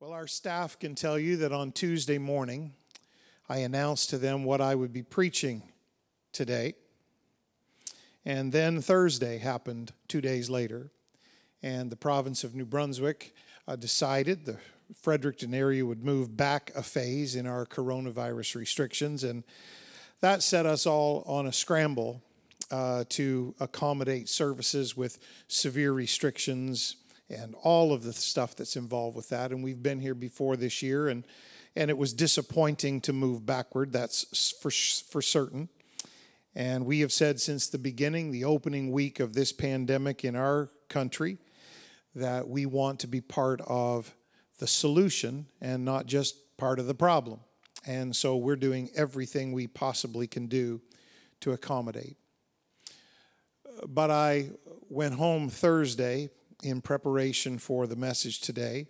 Well, our staff can tell you that on Tuesday morning, I announced to them what I would be preaching today. And then Thursday happened two days later, and the province of New Brunswick uh, decided the Fredericton area would move back a phase in our coronavirus restrictions, and that set us all on a scramble uh, to accommodate services with severe restrictions and all of the stuff that's involved with that. And we've been here before this year, and and it was disappointing to move backward. That's for for certain. And we have said since the beginning, the opening week of this pandemic in our country, that we want to be part of the solution and not just part of the problem. And so we're doing everything we possibly can do to accommodate. But I went home Thursday in preparation for the message today,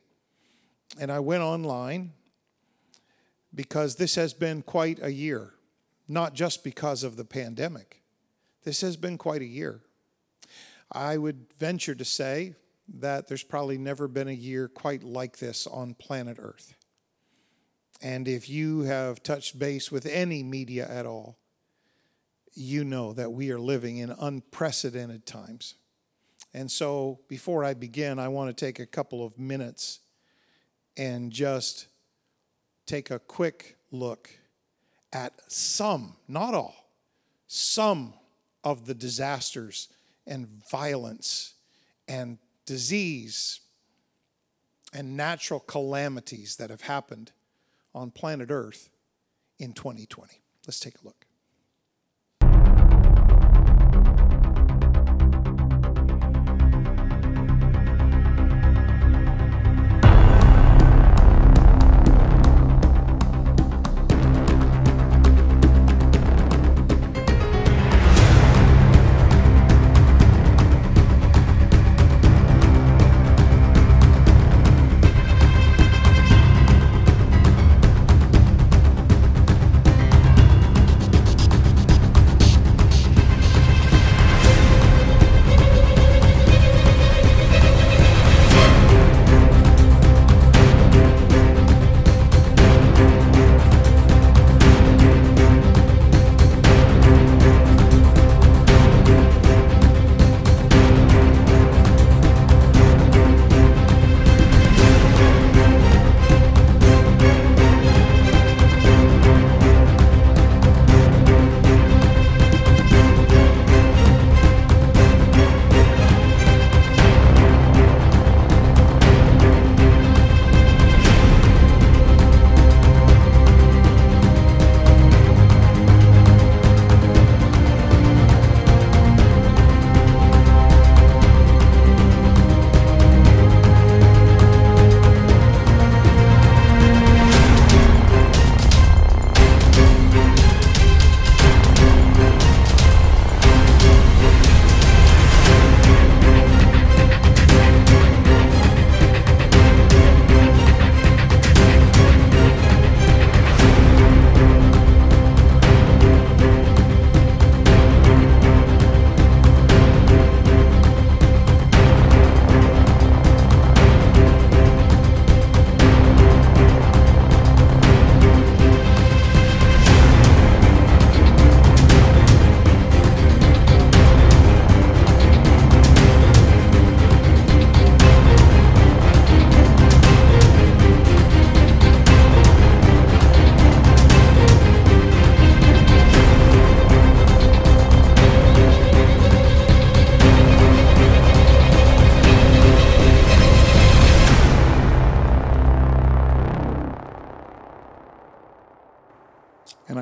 and I went online because this has been quite a year, not just because of the pandemic. This has been quite a year. I would venture to say that there's probably never been a year quite like this on planet Earth. And if you have touched base with any media at all, you know that we are living in unprecedented times. And so, before I begin, I want to take a couple of minutes and just take a quick look at some, not all, some of the disasters and violence and disease and natural calamities that have happened on planet Earth in 2020. Let's take a look.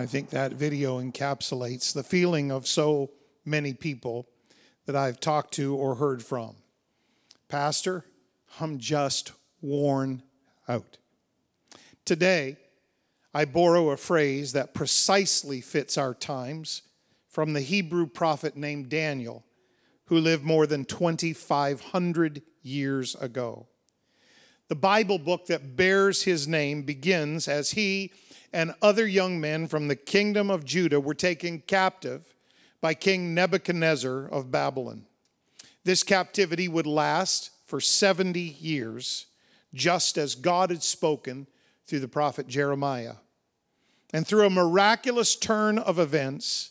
I think that video encapsulates the feeling of so many people that I've talked to or heard from. Pastor, I'm just worn out. Today, I borrow a phrase that precisely fits our times from the Hebrew prophet named Daniel, who lived more than 2,500 years ago. The Bible book that bears his name begins as he and other young men from the kingdom of Judah were taken captive by King Nebuchadnezzar of Babylon. This captivity would last for 70 years just as God had spoken through the prophet Jeremiah. And through a miraculous turn of events,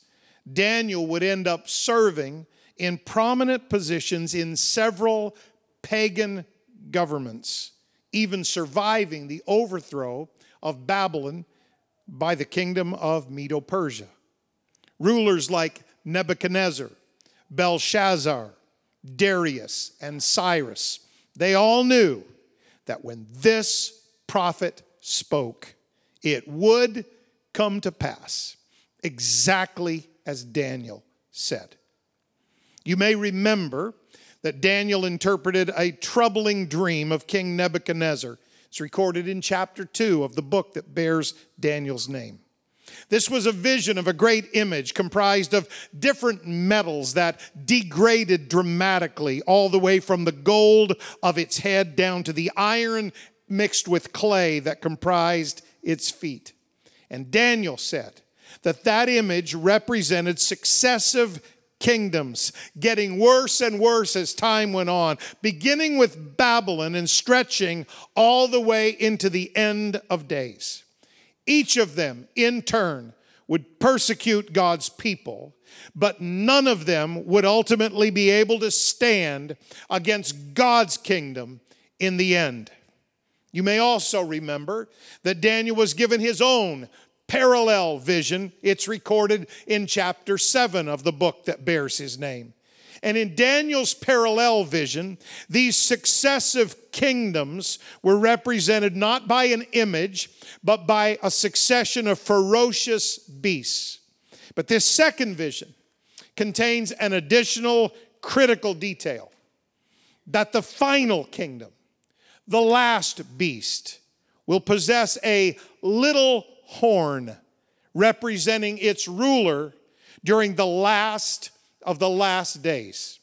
Daniel would end up serving in prominent positions in several pagan governments, even surviving the overthrow of Babylon by the kingdom of Medo Persia. Rulers like Nebuchadnezzar, Belshazzar, Darius, and Cyrus, they all knew that when this prophet spoke, it would come to pass exactly as Daniel said. You may remember that Daniel interpreted a troubling dream of King Nebuchadnezzar. It's recorded in chapter 2 of the book that bears Daniel's name. This was a vision of a great image comprised of different metals that degraded dramatically, all the way from the gold of its head down to the iron mixed with clay that comprised its feet. And Daniel said that that image represented successive kingdoms, getting worse and worse as time went on, beginning with Babylon and stretching all the way into the end of days. Each of them, in turn, would persecute God's people, but none of them would ultimately be able to stand against God's kingdom in the end. You may also remember that Daniel was given his own parallel vision. It's recorded in chapter 7 of the book that bears his name. And in Daniel's parallel vision, these successive kingdoms were represented not by an image, but by a succession of ferocious beasts. But this second vision contains an additional critical detail that the final kingdom, the last beast, will possess a little horn representing its ruler during the last of the last days.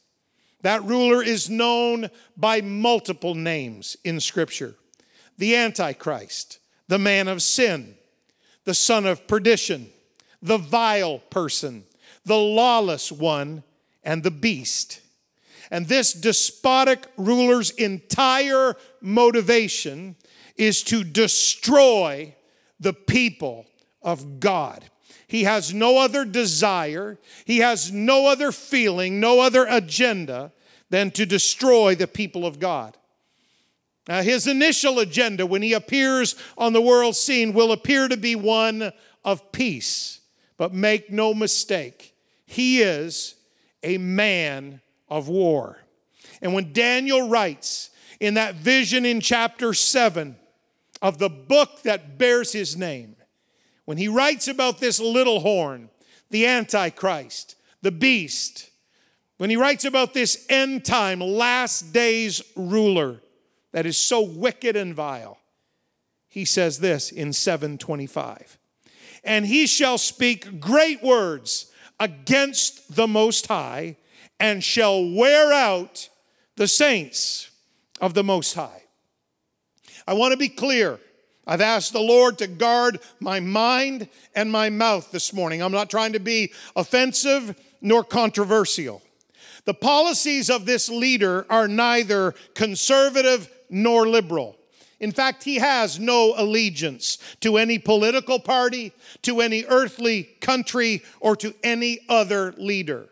That ruler is known by multiple names in Scripture the Antichrist, the man of sin, the son of perdition, the vile person, the lawless one, and the beast. And this despotic ruler's entire motivation is to destroy the people of God. He has no other desire, he has no other feeling, no other agenda than to destroy the people of God. Now, his initial agenda when he appears on the world scene will appear to be one of peace. But make no mistake, he is a man of war. And when Daniel writes in that vision in chapter 7 of the book that bears his name, when he writes about this little horn, the Antichrist, the beast, when he writes about this end time, last days ruler that is so wicked and vile, he says this in 725 And he shall speak great words against the Most High and shall wear out the saints of the Most High. I want to be clear. I've asked the Lord to guard my mind and my mouth this morning. I'm not trying to be offensive nor controversial. The policies of this leader are neither conservative nor liberal. In fact, he has no allegiance to any political party, to any earthly country, or to any other leader.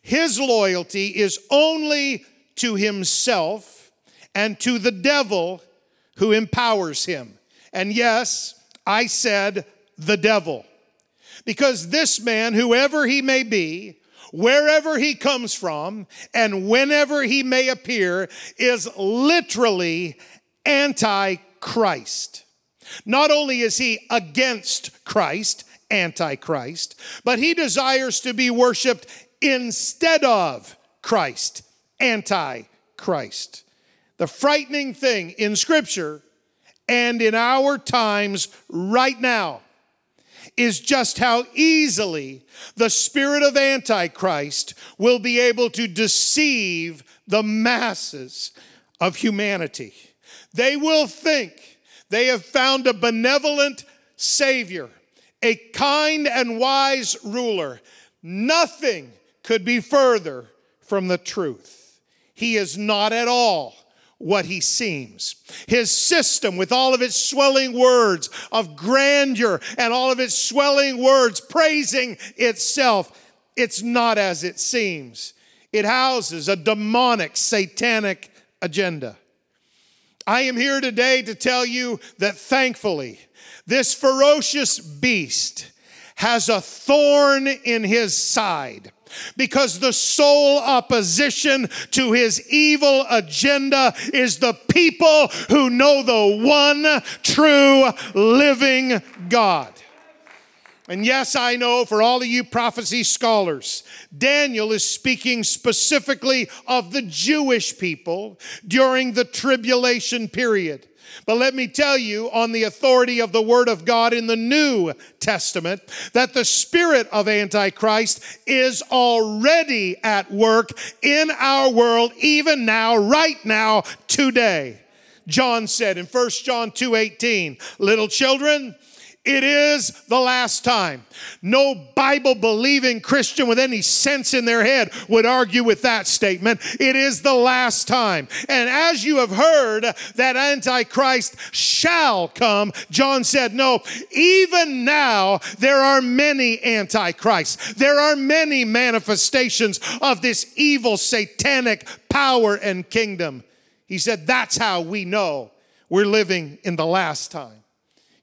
His loyalty is only to himself and to the devil who empowers him. And yes, I said the devil. Because this man, whoever he may be, wherever he comes from, and whenever he may appear, is literally anti Christ. Not only is he against Christ, anti Christ, but he desires to be worshiped instead of Christ, anti Christ. The frightening thing in Scripture and in our times right now is just how easily the spirit of Antichrist will be able to deceive the masses of humanity. They will think they have found a benevolent Savior, a kind and wise ruler. Nothing could be further from the truth. He is not at all what he seems. His system, with all of its swelling words of grandeur and all of its swelling words praising itself, it's not as it seems. It houses a demonic, satanic agenda. I am here today to tell you that thankfully, this ferocious beast has a thorn in his side because the sole opposition to his evil agenda is the people who know the one true living God. And yes, I know for all of you prophecy scholars, Daniel is speaking specifically of the Jewish people during the tribulation period. But let me tell you, on the authority of the Word of God in the New Testament, that the spirit of Antichrist is already at work in our world, even now, right now, today. John said in 1 John 2 18, little children, it is the last time. No Bible believing Christian with any sense in their head would argue with that statement. It is the last time. And as you have heard that Antichrist shall come, John said, No, even now there are many Antichrists. There are many manifestations of this evil satanic power and kingdom. He said, That's how we know we're living in the last time.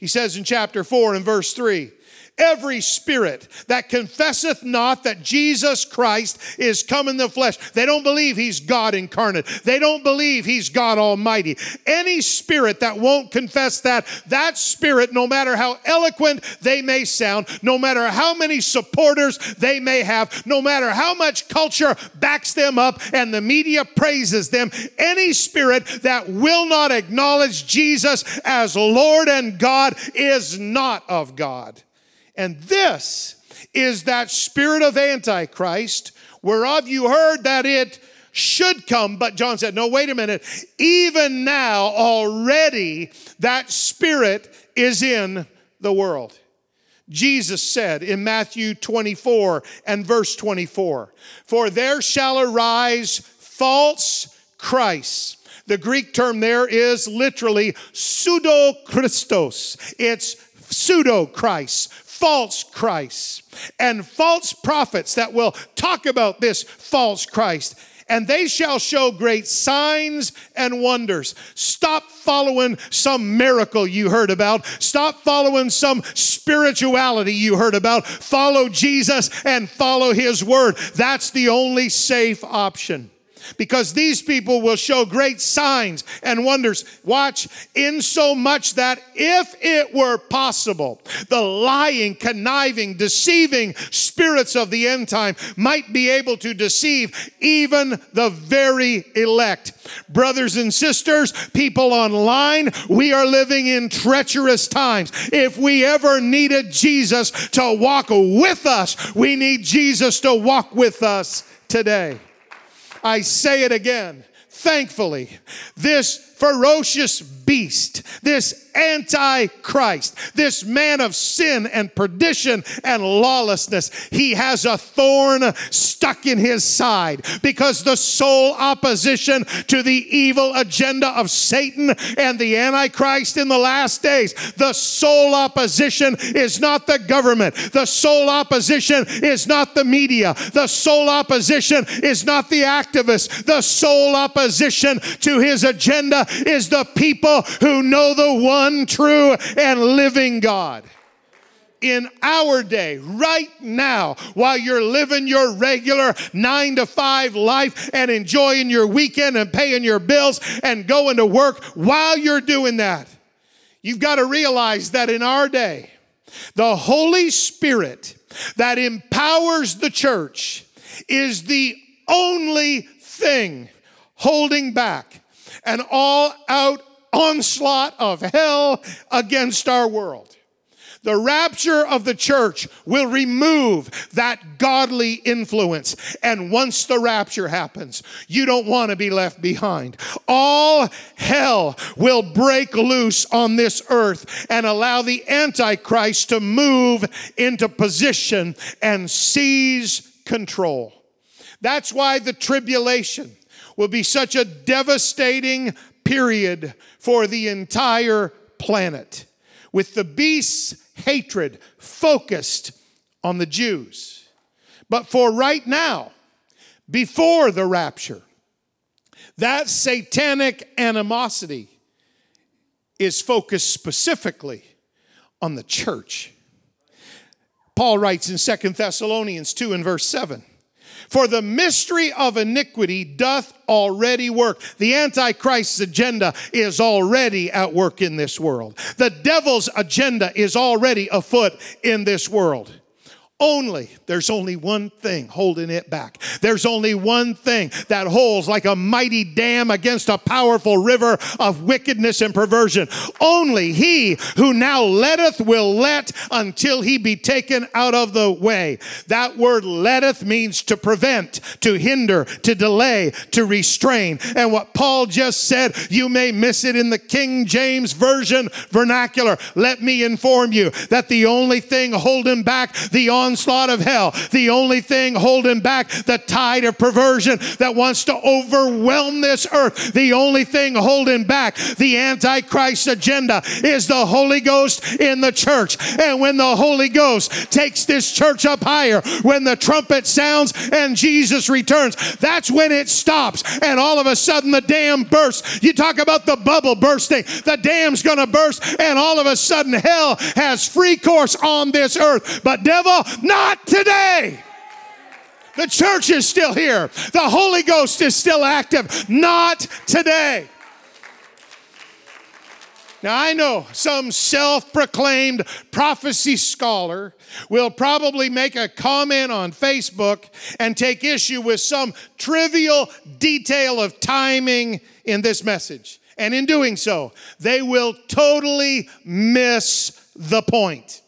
He says in chapter 4 and verse 3 every spirit that confesseth not that Jesus Christ is come in the flesh. They don't believe he's God incarnate. They don't believe he's God Almighty. Any spirit that won't confess that, that spirit, no matter how eloquent they may sound, no matter how many supporters they may have, no matter how much culture backs them up and the media praises them, any spirit that will not acknowledge Jesus as Lord and God is not of God. And this is that spirit of Antichrist, whereof you heard that it should come. But John said, No, wait a minute. Even now, already, that spirit is in the world. Jesus said in Matthew 24 and verse 24, For there shall arise false Christs. The Greek term there is literally pseudo Christos. It's pseudo Christ, false Christ and false prophets that will talk about this false Christ. And they shall show great signs and wonders. Stop following some miracle you heard about. Stop following some spirituality you heard about. Follow Jesus and follow his word. That's the only safe option because these people will show great signs and wonders. Watch, in so much that if it were possible, the lying, conniving, deceiving spirits of the end time might be able to deceive even the very elect. Brothers and sisters, people online, we are living in treacherous times. If we ever needed Jesus to walk with us, we need Jesus to walk with us today. I say it again. Thankfully, this ferocious beast, this antichrist, this man of sin and perdition and lawlessness, he has a thorn stuck in his side because the sole opposition to the evil agenda of Satan and the antichrist in the last days, the sole opposition is not the government, the sole opposition is not the media, the sole opposition is not the activists, the sole opposition to his agenda is the people who know the one true and living God. In our day, right now, while you're living your regular nine to five life and enjoying your weekend and paying your bills and going to work, while you're doing that, you've got to realize that in our day, the Holy Spirit that empowers the church is the only thing holding back an all out onslaught of hell against our world. The rapture of the church will remove that godly influence. And once the rapture happens, you don't want to be left behind. All hell will break loose on this earth and allow the Antichrist to move into position and seize control. That's why the tribulation will be such a devastating period for the entire planet, with the beast's hatred focused on the Jews. But for right now, before the rapture, that satanic animosity is focused specifically on the church. Paul writes in Second Thessalonians 2 and verse 7 For the mystery of iniquity doth already work. The Antichrist's agenda is already at work in this world. The devil's agenda is already afoot in this world only, there's only one thing holding it back. There's only one thing that holds like a mighty dam against a powerful river of wickedness and perversion. Only he who now letteth will let until he be taken out of the way. That word letteth means to prevent, to hinder, to delay, to restrain. And what Paul just said, you may miss it in the King James Version vernacular. Let me inform you that the only thing holding back the on onslaught of hell. The only thing holding back the tide of perversion that wants to overwhelm this earth, the only thing holding back the Antichrist agenda is the Holy Ghost in the church. And when the Holy Ghost takes this church up higher, when the trumpet sounds and Jesus returns, that's when it stops. And all of a sudden the dam bursts. You talk about the bubble bursting, the dam's gonna burst, and all of a sudden hell has free course on this earth. But, devil, not today. The church is still here. The Holy Ghost is still active. Not today. Now, I know some self proclaimed prophecy scholar will probably make a comment on Facebook and take issue with some trivial detail of timing in this message. And in doing so, they will totally miss the point.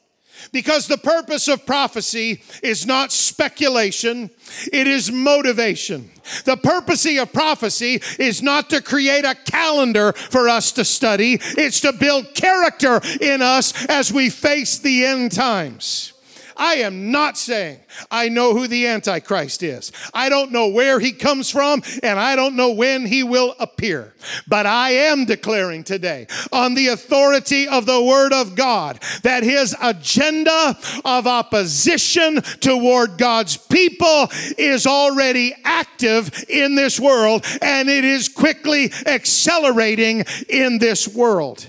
Because the purpose of prophecy is not speculation, it is motivation. The purpose of prophecy is not to create a calendar for us to study, it's to build character in us as we face the end times. I am not saying I know who the Antichrist is. I don't know where he comes from, and I don't know when he will appear. But I am declaring today, on the authority of the Word of God, that his agenda of opposition toward God's people is already active in this world, and it is quickly accelerating in this world.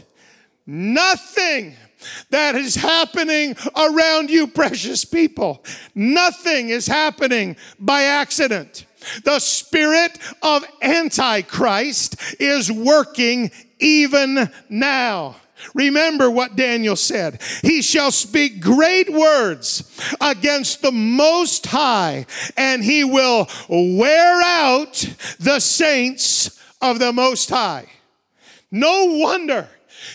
Nothing that is happening around you, precious people. Nothing is happening by accident. The spirit of Antichrist is working even now. Remember what Daniel said. He shall speak great words against the Most High, and he will wear out the saints of the Most High. No wonder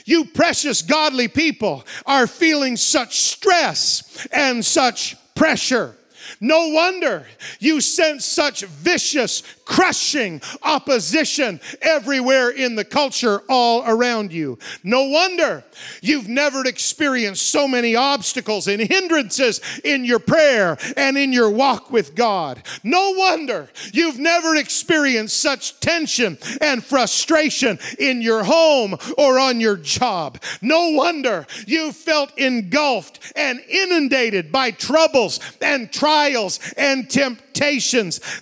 you precious godly people are feeling such stress and such pressure. No wonder you sense such vicious, crushing opposition everywhere in the culture all around you. No wonder you've never experienced so many obstacles and hindrances in your prayer and in your walk with God. No wonder you've never experienced such tension and frustration in your home or on your job. No wonder you felt engulfed and inundated by troubles and trials and temptations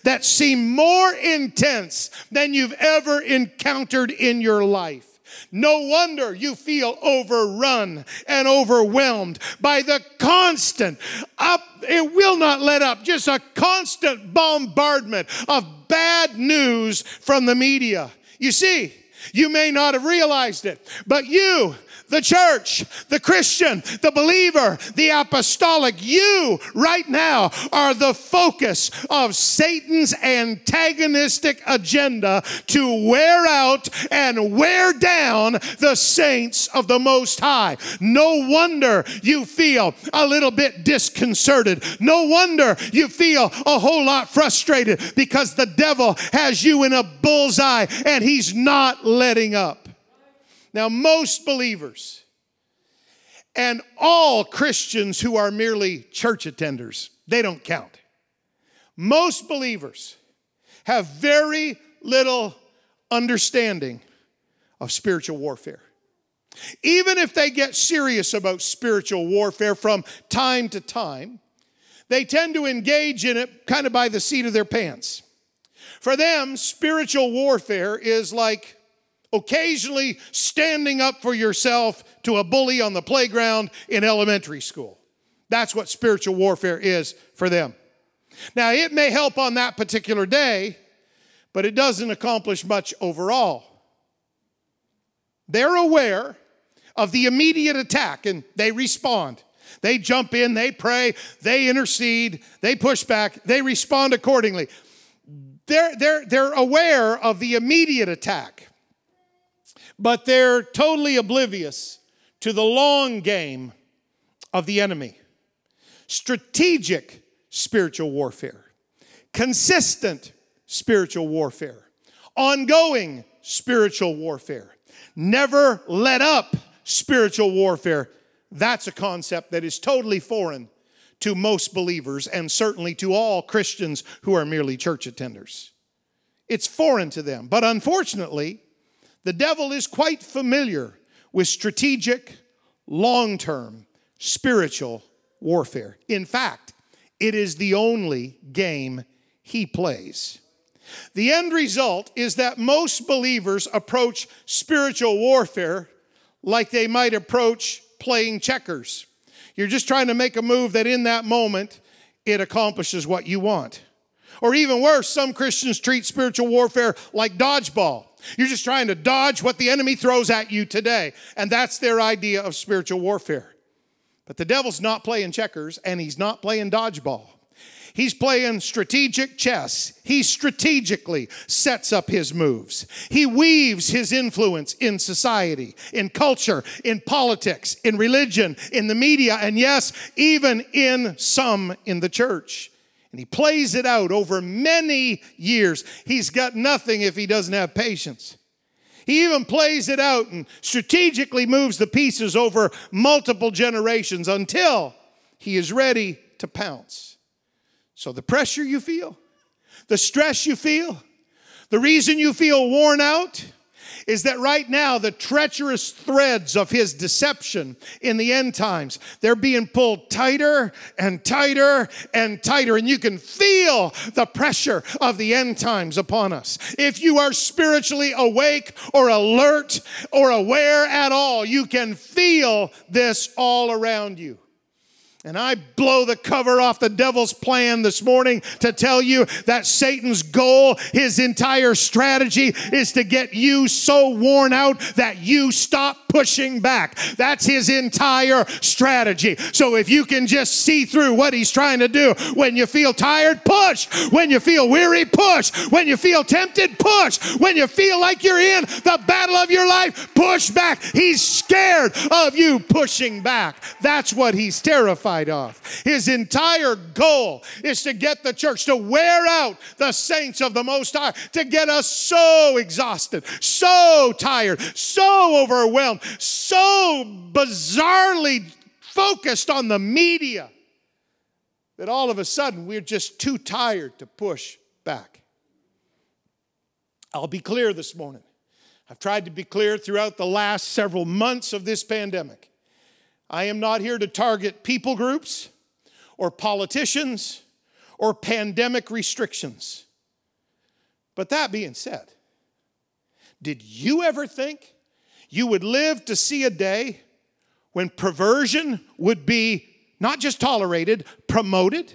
that seem more intense than you've ever encountered in your life. No wonder you feel overrun and overwhelmed by the constant up, it will not let up, just a constant bombardment of bad news from the media. You see, you may not have realized it, but you the church, the Christian, the believer, the apostolic. You right now are the focus of Satan's antagonistic agenda to wear out and wear down the saints of the Most High. No wonder you feel a little bit disconcerted. No wonder you feel a whole lot frustrated because the devil has you in a bullseye and he's not letting up. Now, most believers and all Christians who are merely church attenders, they don't count. Most believers have very little understanding of spiritual warfare. Even if they get serious about spiritual warfare from time to time, they tend to engage in it kind of by the seat of their pants. For them, spiritual warfare is like occasionally standing up for yourself to a bully on the playground in elementary school. That's what spiritual warfare is for them. Now, it may help on that particular day, but it doesn't accomplish much overall. They're aware of the immediate attack and they respond. They jump in, they pray, they intercede, they push back, they respond accordingly. They're, they're, they're aware of the immediate attack, but they're totally oblivious to the long game of the enemy. Strategic spiritual warfare, consistent spiritual warfare, ongoing spiritual warfare, never let up spiritual warfare. That's a concept that is totally foreign to most believers and certainly to all Christians who are merely church attenders. It's foreign to them. But unfortunately, the devil is quite familiar with strategic, long term spiritual warfare. In fact, it is the only game he plays. The end result is that most believers approach spiritual warfare like they might approach playing checkers. You're just trying to make a move that in that moment it accomplishes what you want. Or even worse, some Christians treat spiritual warfare like dodgeball. You're just trying to dodge what the enemy throws at you today. And that's their idea of spiritual warfare. But the devil's not playing checkers and he's not playing dodgeball. He's playing strategic chess. He strategically sets up his moves. He weaves his influence in society, in culture, in politics, in religion, in the media, and yes, even in some in the church. And he plays it out over many years. He's got nothing if he doesn't have patience. He even plays it out and strategically moves the pieces over multiple generations until he is ready to pounce. So, the pressure you feel, the stress you feel, the reason you feel worn out is that right now the treacherous threads of his deception in the end times they're being pulled tighter and tighter and tighter and you can feel the pressure of the end times upon us. If you are spiritually awake or alert or aware at all you can feel this all around you and I blow the cover off the devil's plan this morning to tell you that Satan's goal, his entire strategy, is to get you so worn out that you stop pushing back. That's his entire strategy. So if you can just see through what he's trying to do, when you feel tired, push. When you feel weary, push. When you feel tempted, push. When you feel like you're in the battle of your life, push back. He's scared of you pushing back. That's what he's terrified of. His entire goal is to get the church to wear out the saints of the Most High, to get us so exhausted, so tired, so overwhelmed, so bizarrely focused on the media that all of a sudden we're just too tired to push back. I'll be clear this morning. I've tried to be clear throughout the last several months of this pandemic. I am not here to target people groups or politicians or pandemic restrictions. But that being said, did you ever think you would live to see a day when perversion would be not just tolerated, promoted?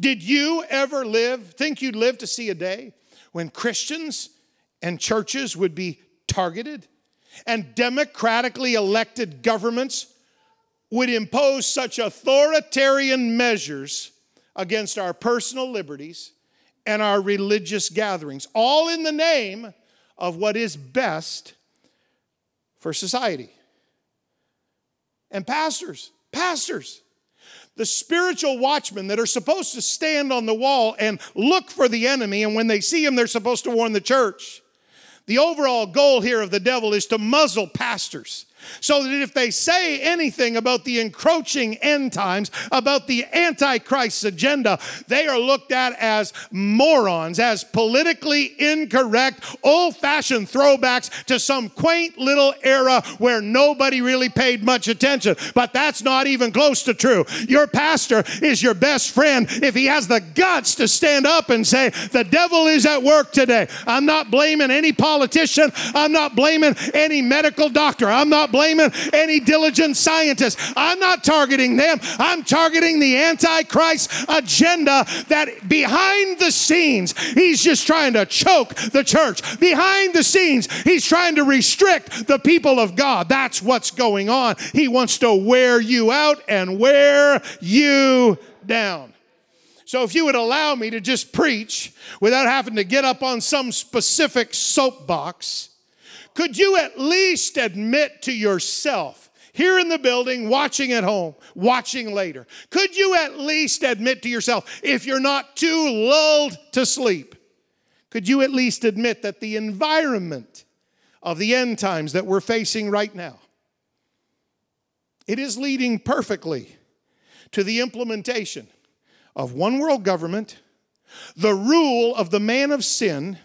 Did you ever live, think you'd live to see a day when Christians and churches would be targeted and democratically elected governments would impose such authoritarian measures against our personal liberties and our religious gatherings, all in the name of what is best for society. And pastors, pastors, the spiritual watchmen that are supposed to stand on the wall and look for the enemy, and when they see him, they're supposed to warn the church. The overall goal here of the devil is to muzzle pastors So that if they say anything about the encroaching end times, about the Antichrist's agenda, they are looked at as morons, as politically incorrect, old fashioned throwbacks to some quaint little era where nobody really paid much attention. But that's not even close to true. Your pastor is your best friend if he has the guts to stand up and say, The devil is at work today. I'm not blaming any politician, I'm not blaming any medical doctor, I'm not blaming any diligent scientist. I'm not targeting them. I'm targeting the Antichrist agenda that behind the scenes, he's just trying to choke the church. Behind the scenes, he's trying to restrict the people of God. That's what's going on. He wants to wear you out and wear you down. So, if you would allow me to just preach without having to get up on some specific soapbox, could you at least admit to yourself, here in the building, watching at home, watching later, could you at least admit to yourself, if you're not too lulled to sleep, could you at least admit that the environment of the end times that we're facing right now, it is leading perfectly to the implementation of one world government, the rule of the man of sin,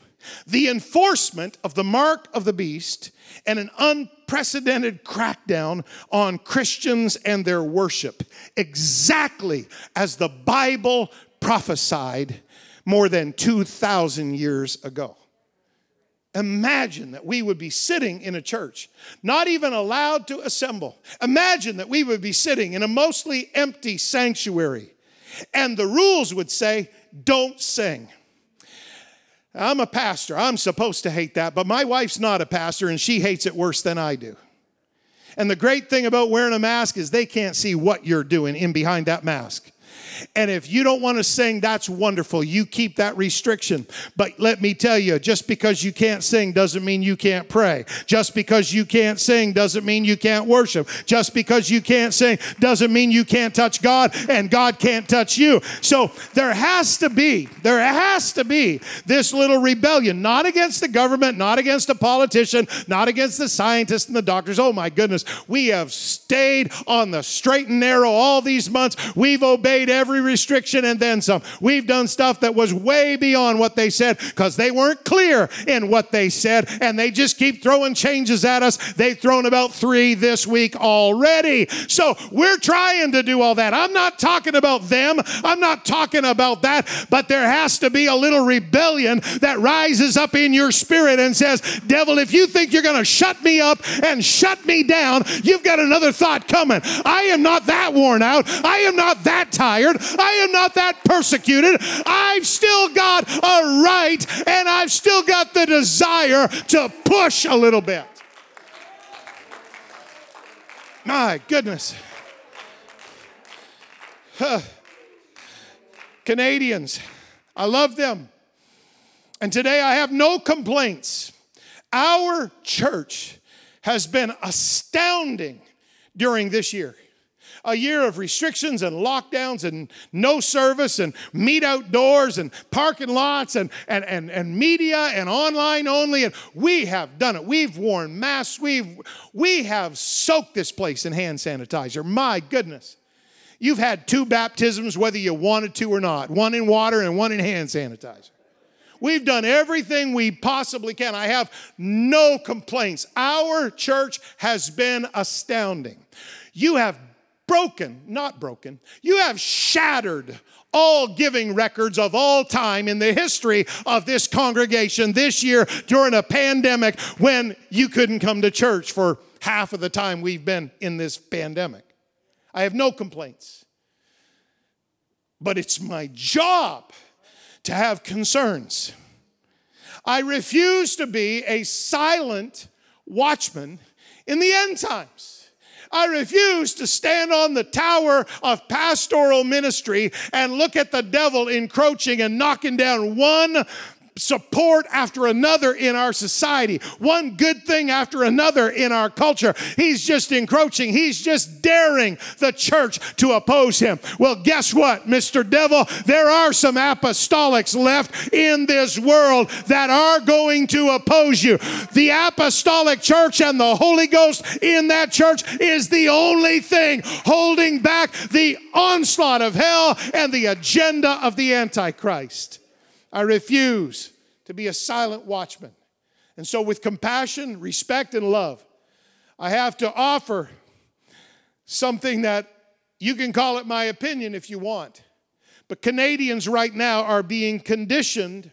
the enforcement of the mark of the beast, and an unprecedented crackdown on Christians and their worship, exactly as the Bible prophesied more than 2,000 years ago. Imagine that we would be sitting in a church, not even allowed to assemble. Imagine that we would be sitting in a mostly empty sanctuary, and the rules would say, don't sing. I'm a pastor. I'm supposed to hate that, but my wife's not a pastor and she hates it worse than I do. And the great thing about wearing a mask is they can't see what you're doing in behind that mask. And if you don't want to sing, that's wonderful. You keep that restriction. But let me tell you, just because you can't sing doesn't mean you can't pray. Just because you can't sing doesn't mean you can't worship. Just because you can't sing doesn't mean you can't touch God and God can't touch you. So there has to be, there has to be this little rebellion, not against the government, not against a politician, not against the scientists and the doctors. Oh my goodness, we have stayed on the straight and narrow all these months. We've obeyed every every restriction and then some. We've done stuff that was way beyond what they said because they weren't clear in what they said and they just keep throwing changes at us. They've thrown about three this week already. So we're trying to do all that. I'm not talking about them, I'm not talking about that, but there has to be a little rebellion that rises up in your spirit and says, Devil, if you think you're going to shut me up and shut me down, you've got another thought coming. I am not that worn out. I am not that tired. I am not that persecuted. I've still got a right and I've still got the desire to push a little bit. My goodness. Huh. Canadians, I love them. And today I have no complaints. Our church has been astounding during this year a year of restrictions and lockdowns and no service and meet outdoors and parking lots and, and, and, and media and online only. And we have done it. We've worn masks. We've, we have soaked this place in hand sanitizer. My goodness. You've had two baptisms, whether you wanted to or not one in water and one in hand sanitizer. We've done everything we possibly can. I have no complaints. Our church has been astounding. You have broken, not broken, you have shattered all giving records of all time in the history of this congregation this year during a pandemic when you couldn't come to church for half of the time we've been in this pandemic. I have no complaints. But it's my job to have concerns. I refuse to be a silent watchman in the end times. I refuse to stand on the tower of pastoral ministry and look at the devil encroaching and knocking down one support after another in our society, one good thing after another in our culture. He's just encroaching. He's just daring the church to oppose him. Well, guess what, Mr. Devil? There are some apostolics left in this world that are going to oppose you. The apostolic church and the Holy Ghost in that church is the only thing holding back the onslaught of hell and the agenda of the Antichrist. I refuse to be a silent watchman. And so, with compassion, respect, and love, I have to offer something that you can call it my opinion if you want. But Canadians right now are being conditioned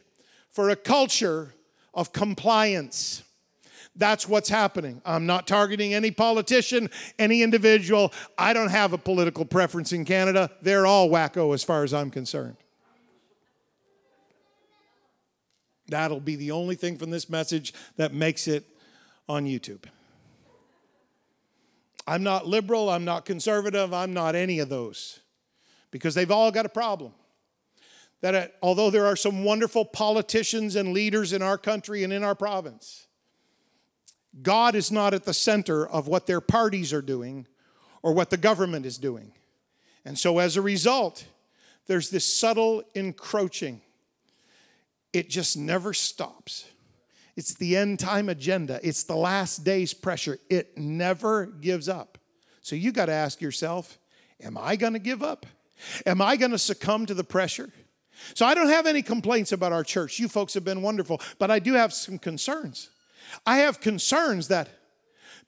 for a culture of compliance. That's what's happening. I'm not targeting any politician, any individual. I don't have a political preference in Canada. They're all wacko as far as I'm concerned. That'll be the only thing from this message that makes it on YouTube. I'm not liberal, I'm not conservative, I'm not any of those because they've all got a problem. That it, although there are some wonderful politicians and leaders in our country and in our province, God is not at the center of what their parties are doing or what the government is doing. And so as a result, there's this subtle encroaching it just never stops. It's the end time agenda, it's the last day's pressure. It never gives up. So you got to ask yourself Am I going to give up? Am I going to succumb to the pressure? So I don't have any complaints about our church. You folks have been wonderful, but I do have some concerns. I have concerns that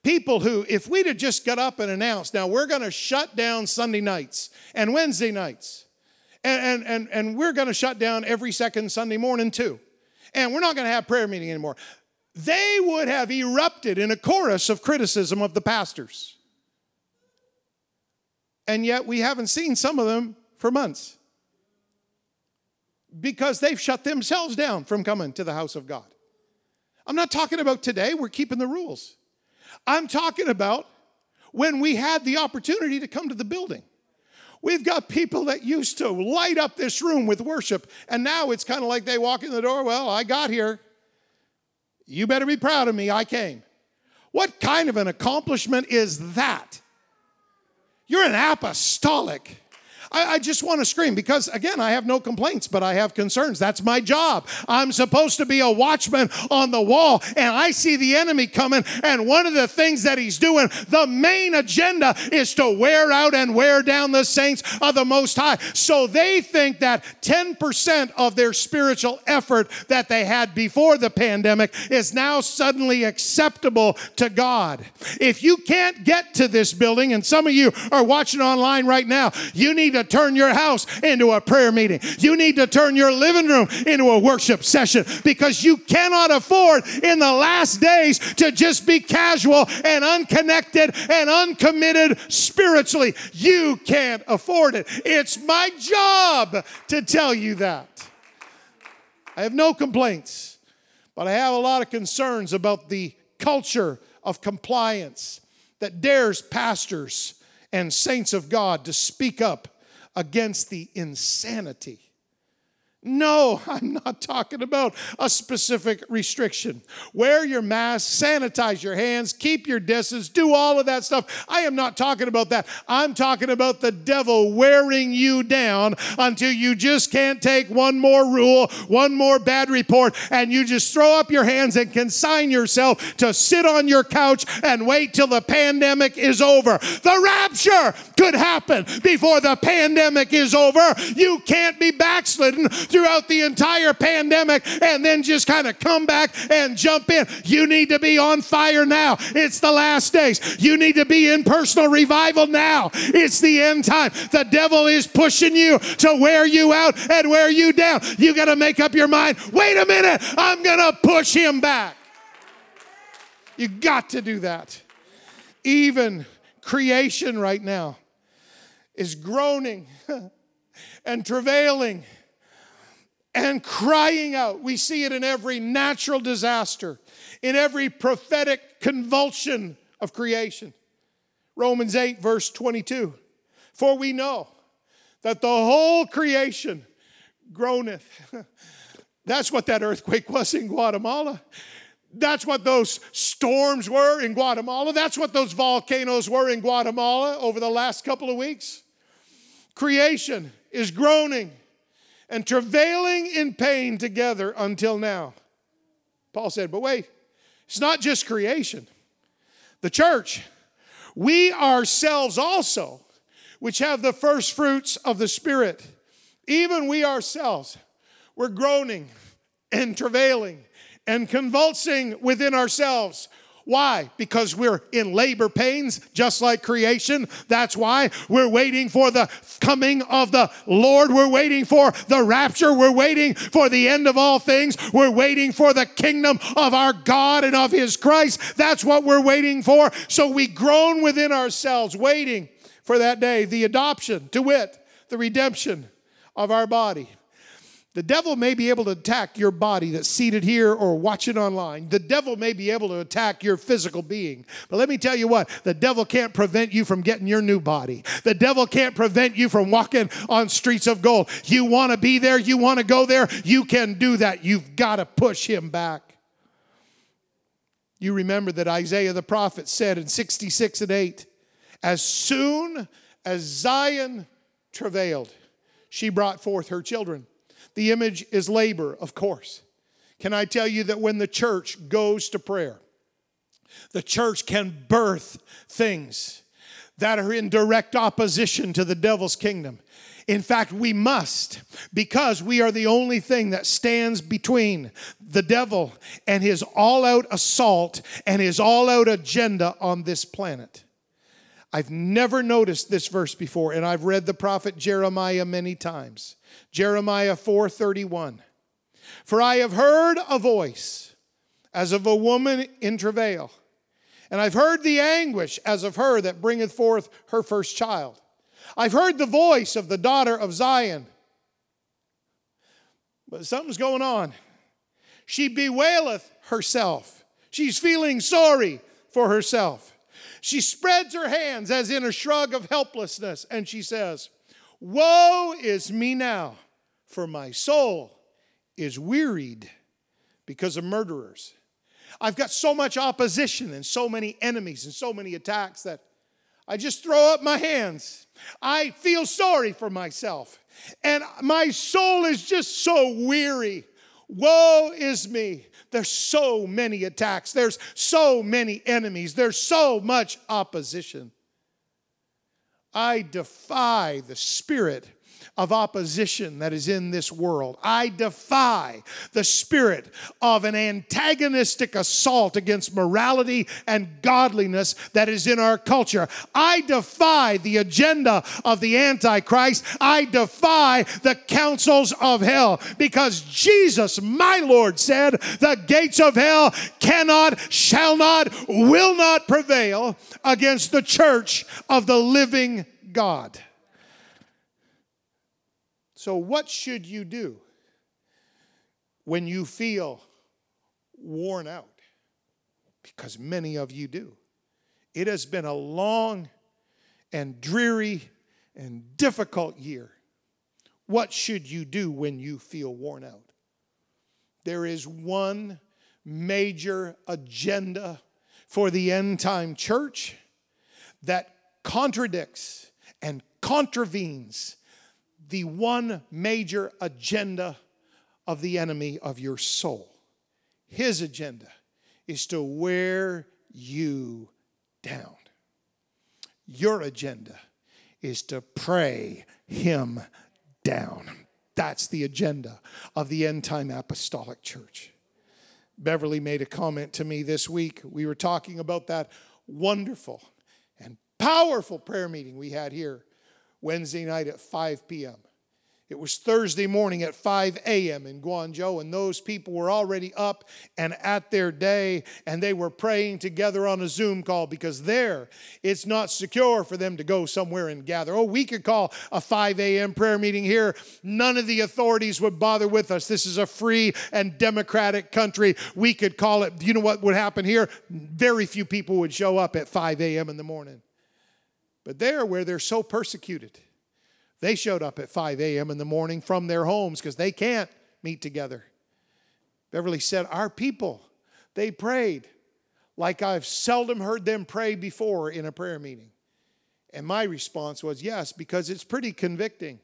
people who, if we'd have just got up and announced, now we're going to shut down Sunday nights and Wednesday nights and, and, and, we're going to shut down every second Sunday morning too. And we're not going to have prayer meeting anymore. They would have erupted in a chorus of criticism of the pastors. And yet we haven't seen some of them for months because they've shut themselves down from coming to the house of God. I'm not talking about today, we're keeping the rules. I'm talking about when we had the opportunity to come to the building. We've got people that used to light up this room with worship, and now it's kind of like they walk in the door, well, I got here. You better be proud of me, I came. What kind of an accomplishment is that? You're an apostolic. I, I just want to scream because, again, I have no complaints, but I have concerns. That's my job. I'm supposed to be a watchman on the wall, and I see the enemy coming. And one of the things that he's doing, the main agenda is to wear out and wear down the saints of the Most High. So they think that 10% of their spiritual effort that they had before the pandemic is now suddenly acceptable to God. If you can't get to this building, and some of you are watching online right now, you need to turn your house into a prayer meeting. You need to turn your living room into a worship session because you cannot afford in the last days to just be casual and unconnected and uncommitted spiritually. You can't afford it. It's my job to tell you that. I have no complaints, but I have a lot of concerns about the culture of compliance that dares pastors and saints of God to speak up against the insanity no, I'm not talking about a specific restriction. Wear your mask, sanitize your hands, keep your distance, do all of that stuff. I am not talking about that. I'm talking about the devil wearing you down until you just can't take one more rule, one more bad report, and you just throw up your hands and consign yourself to sit on your couch and wait till the pandemic is over. The rapture could happen before the pandemic is over. You can't be backslidden throughout the entire pandemic and then just kind of come back and jump in. You need to be on fire now. It's the last days. You need to be in personal revival now. It's the end time. The devil is pushing you to wear you out and wear you down. You got to make up your mind wait a minute, I'm going to push him back. You got to do that. Even creation right now is groaning and travailing and crying out. We see it in every natural disaster, in every prophetic convulsion of creation. Romans 8, verse 22. For we know that the whole creation groaneth That's what that earthquake was in Guatemala. That's what those storms were in Guatemala. That's what those volcanoes were in Guatemala over the last couple of weeks. Creation is groaning and travailing in pain together until now. Paul said, but wait, it's not just creation. The church, we ourselves also, which have the first fruits of the Spirit, even we ourselves, we're groaning and travailing and convulsing within ourselves. Why? Because we're in labor pains, just like creation. That's why we're waiting for the coming of the Lord. We're waiting for the rapture. We're waiting for the end of all things. We're waiting for the kingdom of our God and of His Christ. That's what we're waiting for. So we groan within ourselves, waiting for that day, the adoption, to wit, the redemption of our body. The devil may be able to attack your body that's seated here or watching online. The devil may be able to attack your physical being. But let me tell you what the devil can't prevent you from getting your new body. The devil can't prevent you from walking on streets of gold. You want to be there, you want to go there, you can do that. You've got to push him back. You remember that Isaiah the prophet said in 66 and 8, as soon as Zion travailed, she brought forth her children. The image is labor, of course. Can I tell you that when the church goes to prayer, the church can birth things that are in direct opposition to the devil's kingdom. In fact, we must because we are the only thing that stands between the devil and his all out assault and his all out agenda on this planet. I've never noticed this verse before, and I've read the prophet Jeremiah many times. Jeremiah 4:31. For I have heard a voice as of a woman in travail, and I've heard the anguish as of her that bringeth forth her first child. I've heard the voice of the daughter of Zion. But something's going on. She bewaileth herself. She's feeling sorry for herself. She spreads her hands as in a shrug of helplessness, and she says, Woe is me now, for my soul is wearied because of murderers. I've got so much opposition and so many enemies and so many attacks that I just throw up my hands. I feel sorry for myself. And my soul is just so weary. Woe is me. There's so many attacks. There's so many enemies. There's so much opposition. I defy the spirit of opposition that is in this world. I defy the spirit of an antagonistic assault against morality and godliness that is in our culture. I defy the agenda of the Antichrist. I defy the councils of hell because Jesus, my Lord, said, The gates of hell cannot, shall not, will not prevail against the church of the living God. So, what should you do when you feel worn out? Because many of you do. It has been a long and dreary and difficult year. What should you do when you feel worn out? There is one major agenda for the end time church that contradicts and contravenes the one major agenda of the enemy of your soul. His agenda is to wear you down. Your agenda is to pray him down. That's the agenda of the end time apostolic church. Beverly made a comment to me this week. We were talking about that wonderful and powerful prayer meeting we had here Wednesday night at 5 p.m. It was Thursday morning at 5 a.m. in Guangzhou, and those people were already up and at their day, and they were praying together on a Zoom call because there it's not secure for them to go somewhere and gather. Oh, we could call a 5 a.m. prayer meeting here. None of the authorities would bother with us. This is a free and democratic country. We could call it, you know what would happen here? Very few people would show up at 5 a.m. in the morning. But there, where they're so persecuted, they showed up at 5 a.m. in the morning from their homes because they can't meet together. Beverly said, Our people, they prayed like I've seldom heard them pray before in a prayer meeting. And my response was, Yes, because it's pretty convicting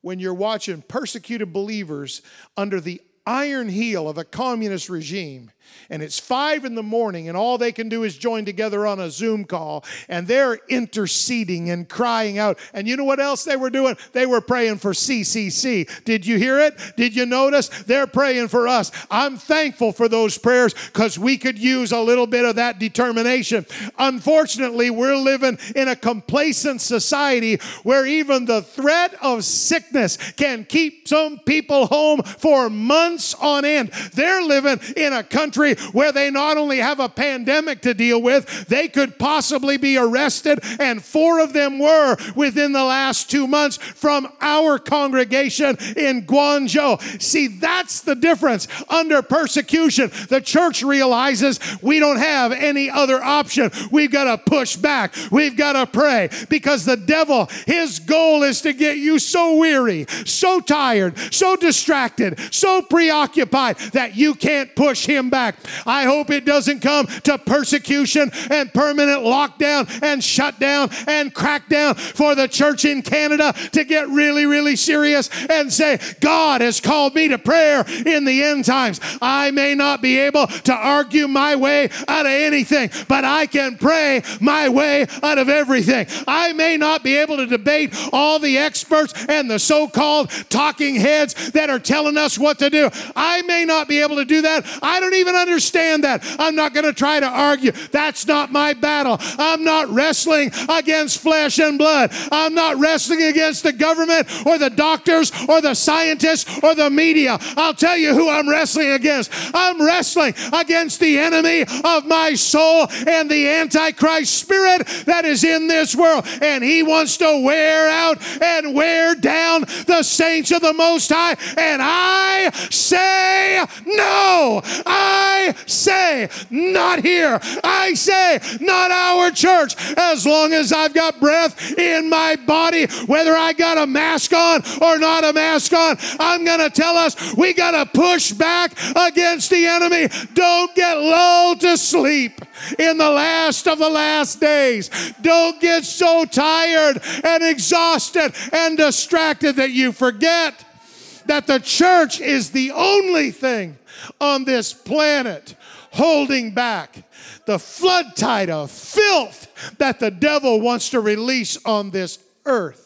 when you're watching persecuted believers under the iron heel of a communist regime and it's five in the morning, and all they can do is join together on a Zoom call, and they're interceding and crying out. And you know what else they were doing? They were praying for CCC. Did you hear it? Did you notice? They're praying for us. I'm thankful for those prayers because we could use a little bit of that determination. Unfortunately, we're living in a complacent society where even the threat of sickness can keep some people home for months on end. They're living in a country country where they not only have a pandemic to deal with, they could possibly be arrested, and four of them were within the last two months from our congregation in Guangzhou. See, that's the difference. Under persecution, the church realizes we don't have any other option. We've got to push back, we've got to pray because the devil, his goal is to get you so weary, so tired, so distracted, so preoccupied that you can't push him back back. I hope it doesn't come to persecution and permanent lockdown and shutdown and crackdown for the church in Canada to get really, really serious and say, God has called me to prayer in the end times. I may not be able to argue my way out of anything, but I can pray my way out of everything. I may not be able to debate all the experts and the so called talking heads that are telling us what to do. I may not be able to do that. I don't even understand that. I'm not going to try to argue. That's not my battle. I'm not wrestling against flesh and blood. I'm not wrestling against the government or the doctors or the scientists or the media. I'll tell you who I'm wrestling against. I'm wrestling against the enemy of my soul and the Antichrist spirit that is in this world. And he wants to wear out and wear down the saints of the Most High. And I say no. I I say, not here. I say, not our church. As long as I've got breath in my body, whether I got a mask on or not a mask on, I'm going to tell us we got to push back against the enemy. Don't get lulled to sleep in the last of the last days. Don't get so tired and exhausted and distracted that you forget that the church is the only thing on this planet holding back the flood tide of filth that the devil wants to release on this earth.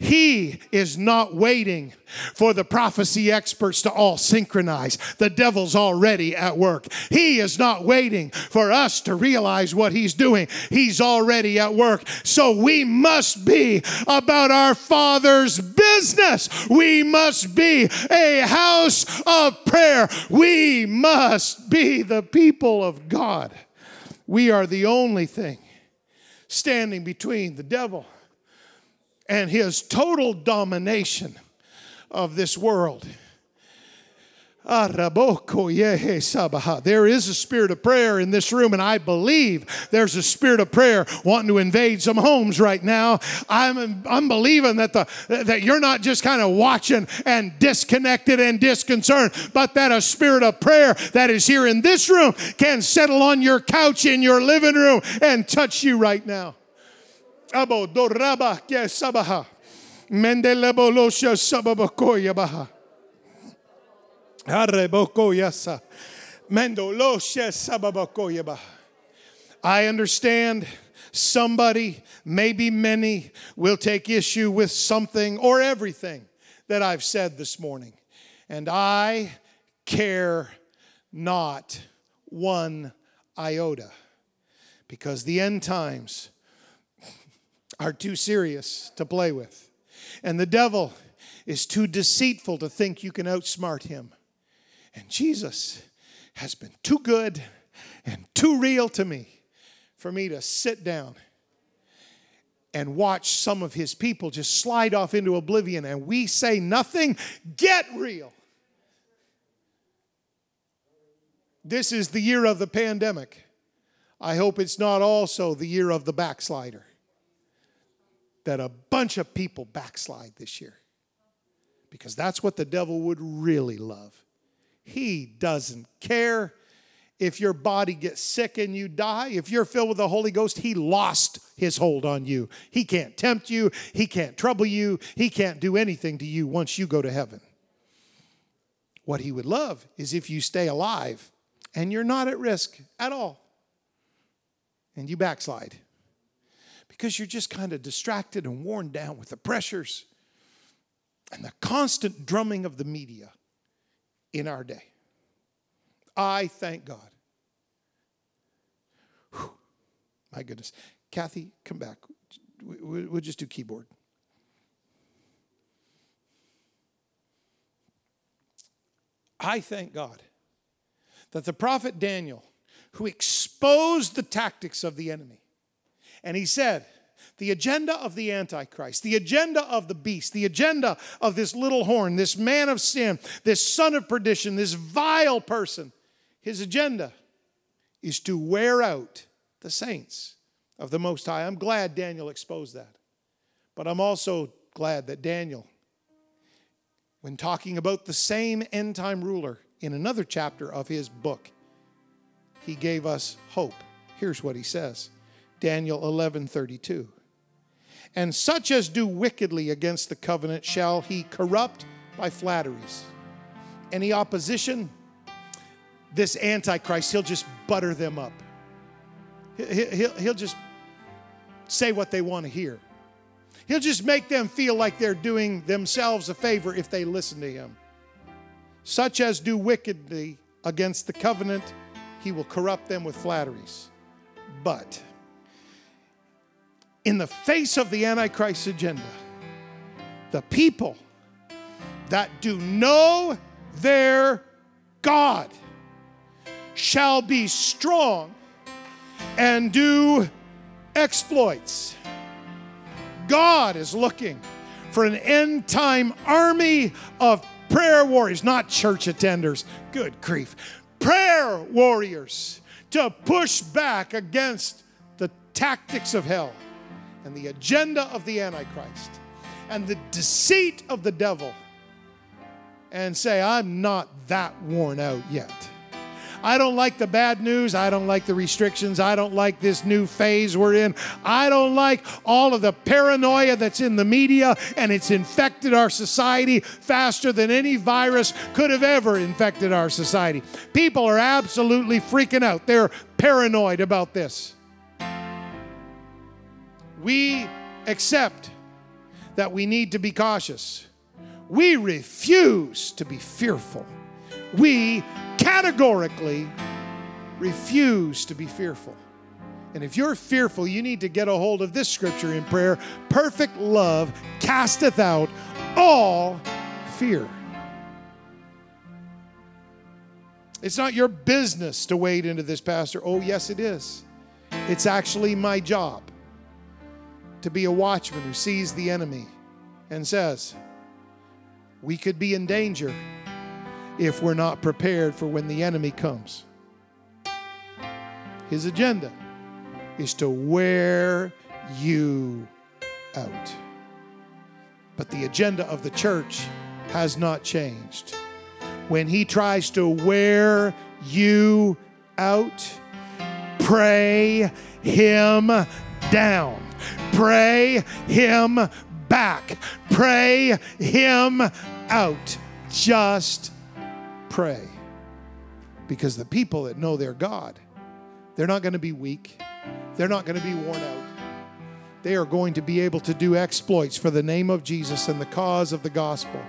He is not waiting for the prophecy experts to all synchronize. The devil's already at work. He is not waiting for us to realize what he's doing. He's already at work. So we must be about our Father's business. We must be a house of prayer. We must be the people of God. We are the only thing standing between the devil and his total domination of this world. There is a spirit of prayer in this room, and I believe there's a spirit of prayer wanting to invade some homes right now. I'm, I'm believing that, the, that you're not just kind of watching and disconnected and disconcerted, but that a spirit of prayer that is here in this room can settle on your couch in your living room and touch you right now. Abo doraba ke sabaha. Mendelebo losha sababakoya baha. Arreboko yasa. Mendo losha sababakoya baha. I understand somebody, maybe many, will take issue with something or everything that I've said this morning. And I care not one iota because the end times are too serious to play with. And the devil is too deceitful to think you can outsmart him. And Jesus has been too good and too real to me for me to sit down and watch some of his people just slide off into oblivion and we say nothing. Get real. This is the year of the pandemic. I hope it's not also the year of the backslider that a bunch of people backslide this year. Because that's what the devil would really love. He doesn't care if your body gets sick and you die. If you're filled with the Holy Ghost, He lost His hold on you. He can't tempt you, He can't trouble you, He can't do anything to you once you go to heaven. What He would love is if you stay alive and you're not at risk at all and you backslide because you're just kind of distracted and worn down with the pressures and the constant drumming of the media in our day. I thank God. Whew. My goodness. Kathy, come back. We'll just do keyboard. I thank God that the prophet Daniel, who exposed the tactics of the enemy, and he said, the agenda of the Antichrist, the agenda of the beast, the agenda of this little horn, this man of sin, this son of perdition, this vile person, his agenda is to wear out the saints of the Most High. I'm glad Daniel exposed that. But I'm also glad that Daniel, when talking about the same end time ruler in another chapter of his book, he gave us hope. Here's what he says Daniel 11 32. And such as do wickedly against the covenant shall he corrupt by flatteries. Any opposition, this Antichrist, he'll just butter them up. He'll, he'll just say what they want to hear. He'll just make them feel like they're doing themselves a favor if they listen to him. Such as do wickedly against the covenant, he will corrupt them with flatteries. But in the face of the Antichrist agenda, the people that do know their God shall be strong and do exploits. God is looking for an end time army of prayer warriors, not church attenders. Good grief. Prayer warriors to push back against the tactics of hell and the agenda of the Antichrist and the deceit of the devil and say, I'm not that worn out yet. I don't like the bad news. I don't like the restrictions. I don't like this new phase we're in. I don't like all of the paranoia that's in the media, and it's infected our society faster than any virus could have ever infected our society. People are absolutely freaking out. They're paranoid about this we accept that we need to be cautious. We refuse to be fearful. We categorically refuse to be fearful. And if you're fearful, you need to get a hold of this scripture in prayer perfect love casteth out all fear. It's not your business to wade into this, Pastor. Oh, yes, it is. It's actually my job to be a watchman who sees the enemy and says, We could be in danger if we're not prepared for when the enemy comes. His agenda is to wear you out. But the agenda of the church has not changed. When he tries to wear you out, pray him down. Pray him back. Pray him out. Just pray. Because the people that know their God, they're not going to be weak, they're not going to be worn out. They are going to be able to do exploits for the name of Jesus and the cause of the gospel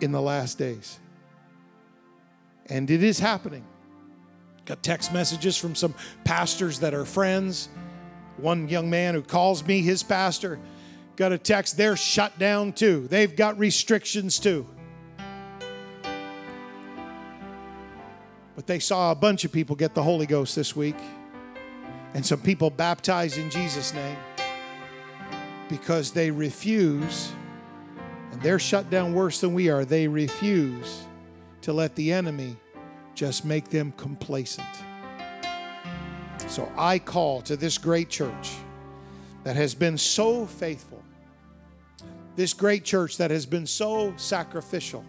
in the last days. And it is happening. Got text messages from some pastors that are friends one young man who calls me his pastor got a text, they're shut down too. They've got restrictions too. But they saw a bunch of people get the Holy Ghost this week and some people baptized in Jesus' name because they refuse, and they're shut down worse than we are. They refuse to let the enemy just make them complacent. So I call to this great church that has been so faithful, this great church that has been so sacrificial,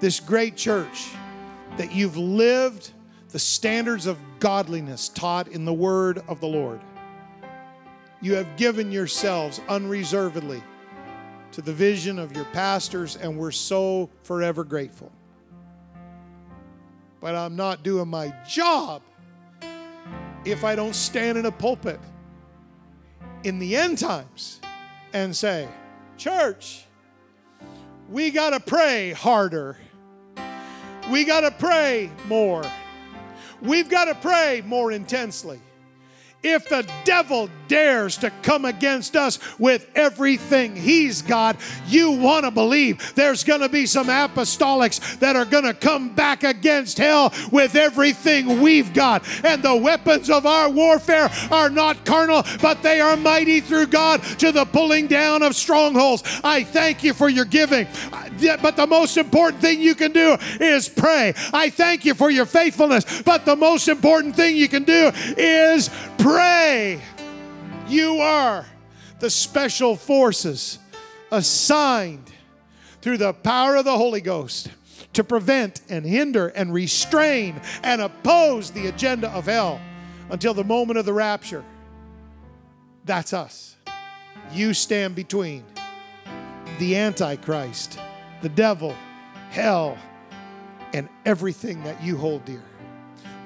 this great church that you've lived the standards of godliness taught in the word of the Lord. You have given yourselves unreservedly to the vision of your pastors, and we're so forever grateful. But I'm not doing my job if I don't stand in a pulpit in the end times and say, Church, we got to pray harder. We got to pray more. We've got to pray more intensely. If the devil dares to come against us with everything he's got, you want to believe there's going to be some apostolics that are going to come back against hell with everything we've got. And the weapons of our warfare are not carnal, but they are mighty through God to the pulling down of strongholds. I thank you for your giving. But the most important thing you can do is pray. I thank you for your faithfulness, but the most important thing you can do is pray. You are the special forces assigned through the power of the Holy Ghost to prevent and hinder and restrain and oppose the agenda of hell until the moment of the rapture. That's us. You stand between the Antichrist the devil, hell, and everything that you hold dear.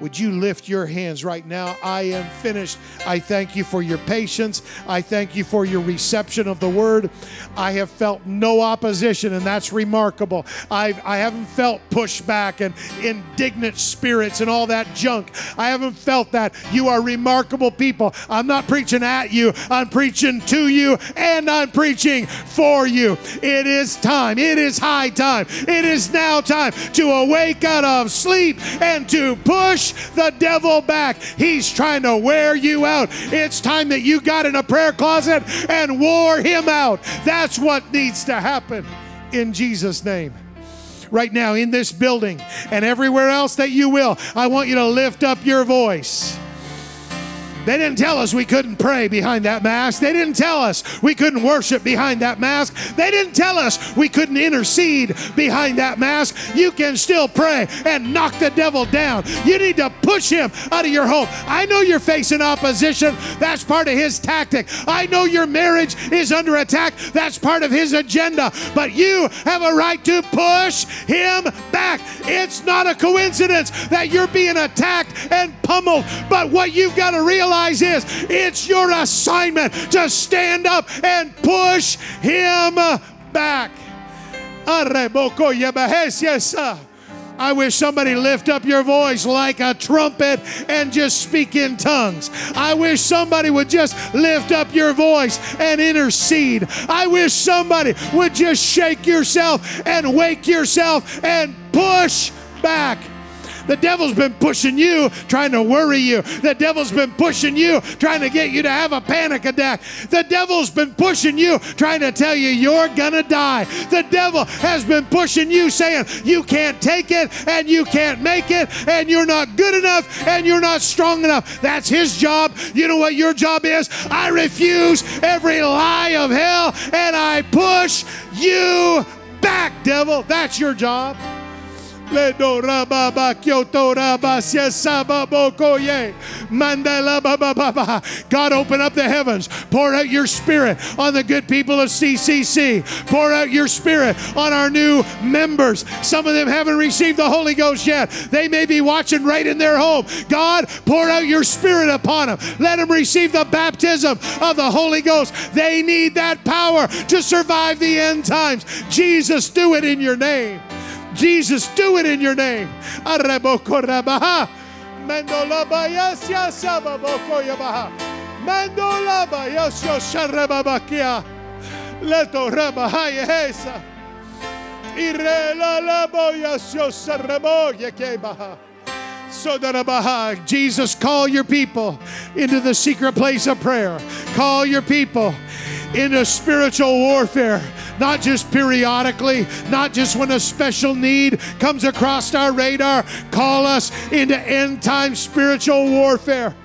Would you lift your hands right now? I am finished. I thank you for your patience. I thank you for your reception of the word. I have felt no opposition, and that's remarkable. I've, I haven't felt pushback and indignant spirits and all that junk. I haven't felt that. You are remarkable people. I'm not preaching at you, I'm preaching to you, and I'm preaching for you. It is time. It is high time. It is now time to awake out of sleep and to push the devil back. He's trying to wear you out. It's time that you got in a prayer closet and wore him out. That's what needs to happen in Jesus' name right now in this building and everywhere else that you will, I want you to lift up your voice. They didn't tell us we couldn't pray behind that mask. They didn't tell us we couldn't worship behind that mask. They didn't tell us we couldn't intercede behind that mask. You can still pray and knock the devil down. You need to push him out of your home. I know you're facing opposition. That's part of his tactic. I know your marriage is under attack. That's part of his agenda. But you have a right to push him back. It's not a coincidence that you're being attacked and pummeled. But what you've got to realize realize is it's your assignment to stand up and push him back. I wish somebody lift up your voice like a trumpet and just speak in tongues. I wish somebody would just lift up your voice and intercede. I wish somebody would just shake yourself and wake yourself and push back the devil's been pushing you, trying to worry you. The devil's been pushing you, trying to get you to have a panic attack. The devil's been pushing you, trying to tell you you're gonna die. The devil has been pushing you, saying you can't take it and you can't make it and you're not good enough and you're not strong enough. That's his job. You know what your job is? I refuse every lie of hell and I push you back, devil. That's your job. God, open up the heavens. Pour out your spirit on the good people of CCC. Pour out your spirit on our new members. Some of them haven't received the Holy Ghost yet. They may be watching right in their home. God, pour out your spirit upon them. Let them receive the baptism of the Holy Ghost. They need that power to survive the end times. Jesus, do it in your name. Jesus, do it in your name. Leto rabahaya hesa. Yakebaha. Jesus, call your people into the secret place of prayer. Call your people into spiritual warfare not just periodically, not just when a special need comes across our radar. Call us into end time spiritual warfare.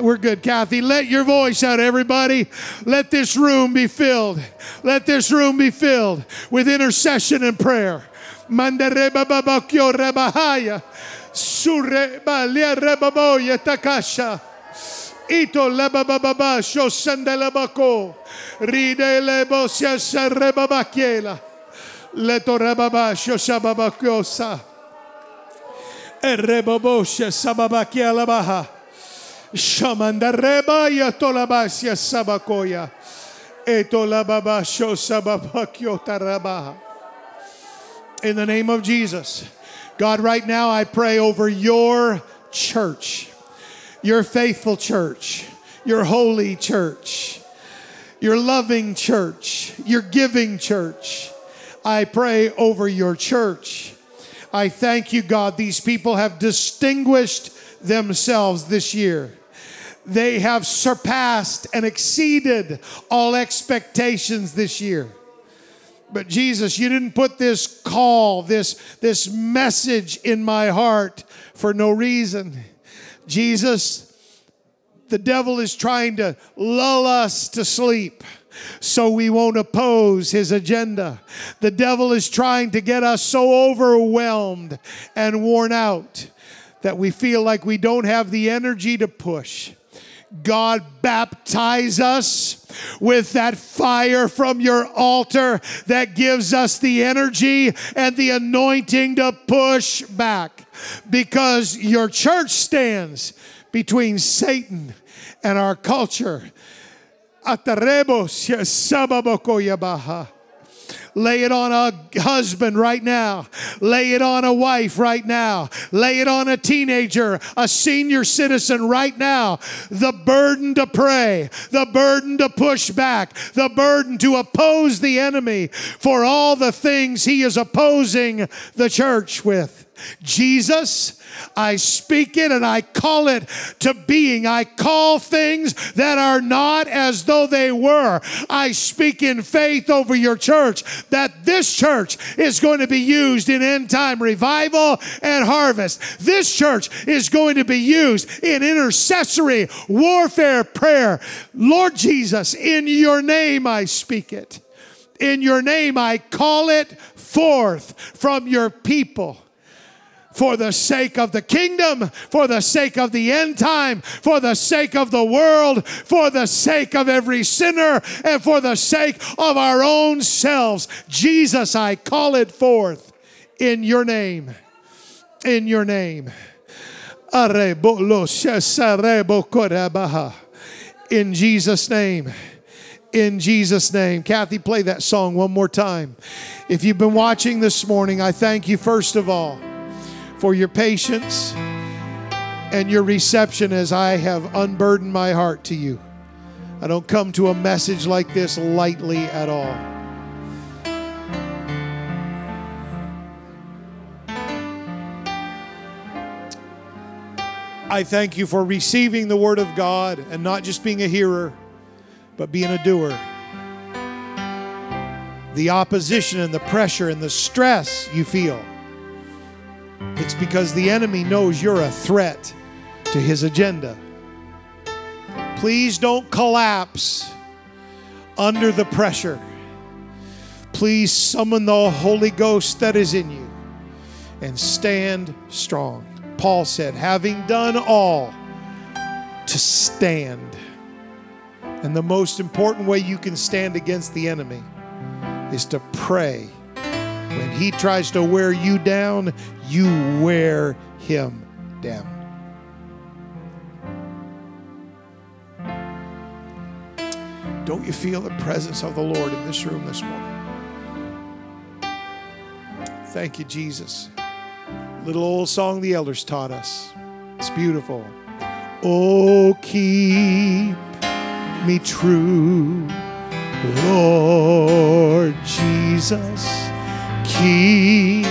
We're good, Kathy. Let your voice out, everybody. Let this room be filled. Let this room be filled with intercession and prayer. Mandareba Ito lebababa shosandelabako. Ride lebo siasa rebabakiela. Leto rebaba shosababakyosa. Erebobosha sababakiela baha. Shamandareba yatolabasia sabakoya. Etolababa shosababakyota rabaha. In the name of Jesus. God, right now I pray over your church, your faithful church, your holy church, your loving church, your giving church. I pray over your church. I thank you, God. These people have distinguished themselves this year. They have surpassed and exceeded all expectations this year. But Jesus, you didn't put this call, this, this message in my heart for no reason. Jesus, the devil is trying to lull us to sleep so we won't oppose his agenda. The devil is trying to get us so overwhelmed and worn out that we feel like we don't have the energy to push. God, baptize us with that fire from your altar that gives us the energy and the anointing to push back because your church stands between Satan and our culture. Lay it on a husband right now. Lay it on a wife right now. Lay it on a teenager, a senior citizen right now. The burden to pray, the burden to push back, the burden to oppose the enemy for all the things he is opposing the church with. Jesus, I speak it and I call it to being. I call things that are not as though they were. I speak in faith over your church that this church is going to be used in end time revival and harvest. This church is going to be used in intercessory warfare prayer. Lord Jesus, in your name I speak it. In your name I call it forth from your people for the sake of the kingdom, for the sake of the end time, for the sake of the world, for the sake of every sinner, and for the sake of our own selves. Jesus, I call it forth in your name. In your name. In Jesus' name. In Jesus' name. Kathy, play that song one more time. If you've been watching this morning, I thank you first of all for your patience and your reception as I have unburdened my heart to you. I don't come to a message like this lightly at all. I thank you for receiving the Word of God and not just being a hearer, but being a doer. The opposition and the pressure and the stress you feel it's because the enemy knows you're a threat to his agenda. Please don't collapse under the pressure. Please summon the Holy Ghost that is in you and stand strong. Paul said, having done all, to stand. And the most important way you can stand against the enemy is to pray. When he tries to wear you down, you wear him down. Don't you feel the presence of the Lord in this room this morning? Thank you, Jesus. Little old song the elders taught us. It's beautiful. Oh, keep me true, Lord Jesus. Keep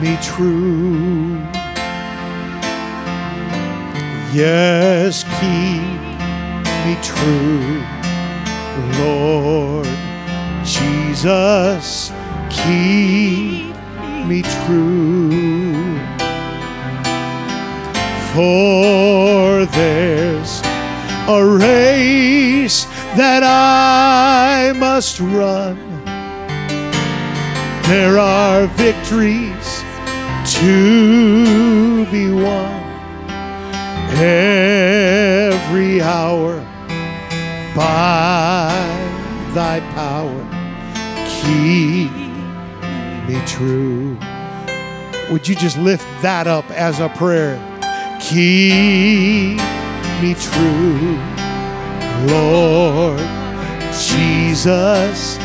me true. Yes, keep me true, Lord Jesus. Keep me true. For there's a race that I must run. There are victories to be won every hour by thy power. Keep me true. Would you just lift that up as a prayer? Keep me true, Lord Jesus.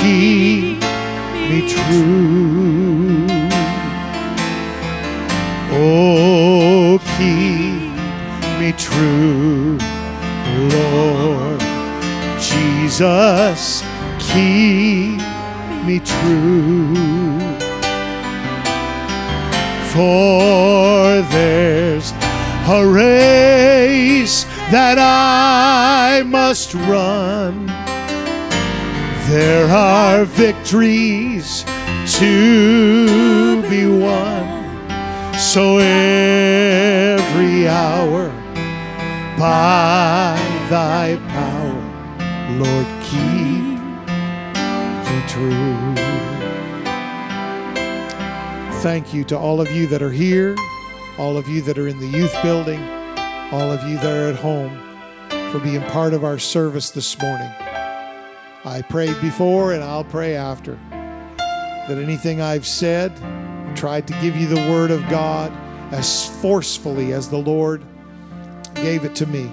Keep me true. Oh, keep me true, Lord Jesus. Keep me true. For there's a race that I must run. There are victories to be won. So every hour by thy power, Lord, keep me true. Thank you to all of you that are here, all of you that are in the youth building, all of you that are at home for being part of our service this morning. I prayed before and I'll pray after that anything I've said, tried to give you the word of God as forcefully as the Lord gave it to me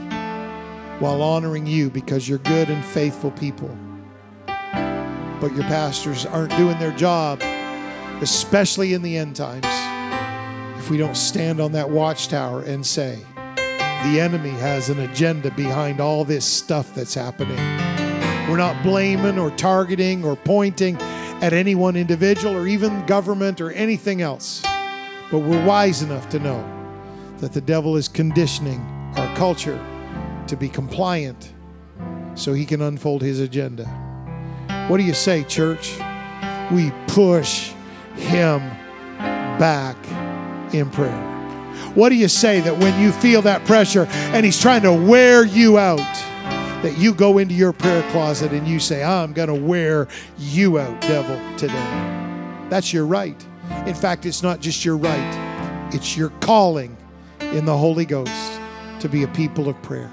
while honoring you because you're good and faithful people. But your pastors aren't doing their job, especially in the end times, if we don't stand on that watchtower and say, the enemy has an agenda behind all this stuff that's happening. We're not blaming or targeting or pointing at any one individual or even government or anything else. But we're wise enough to know that the devil is conditioning our culture to be compliant so he can unfold his agenda. What do you say, church? We push him back in prayer. What do you say that when you feel that pressure and he's trying to wear you out, that you go into your prayer closet and you say, I'm going to wear you out, devil, today? That's your right. In fact, it's not just your right, it's your calling in the Holy Ghost to be a people of prayer.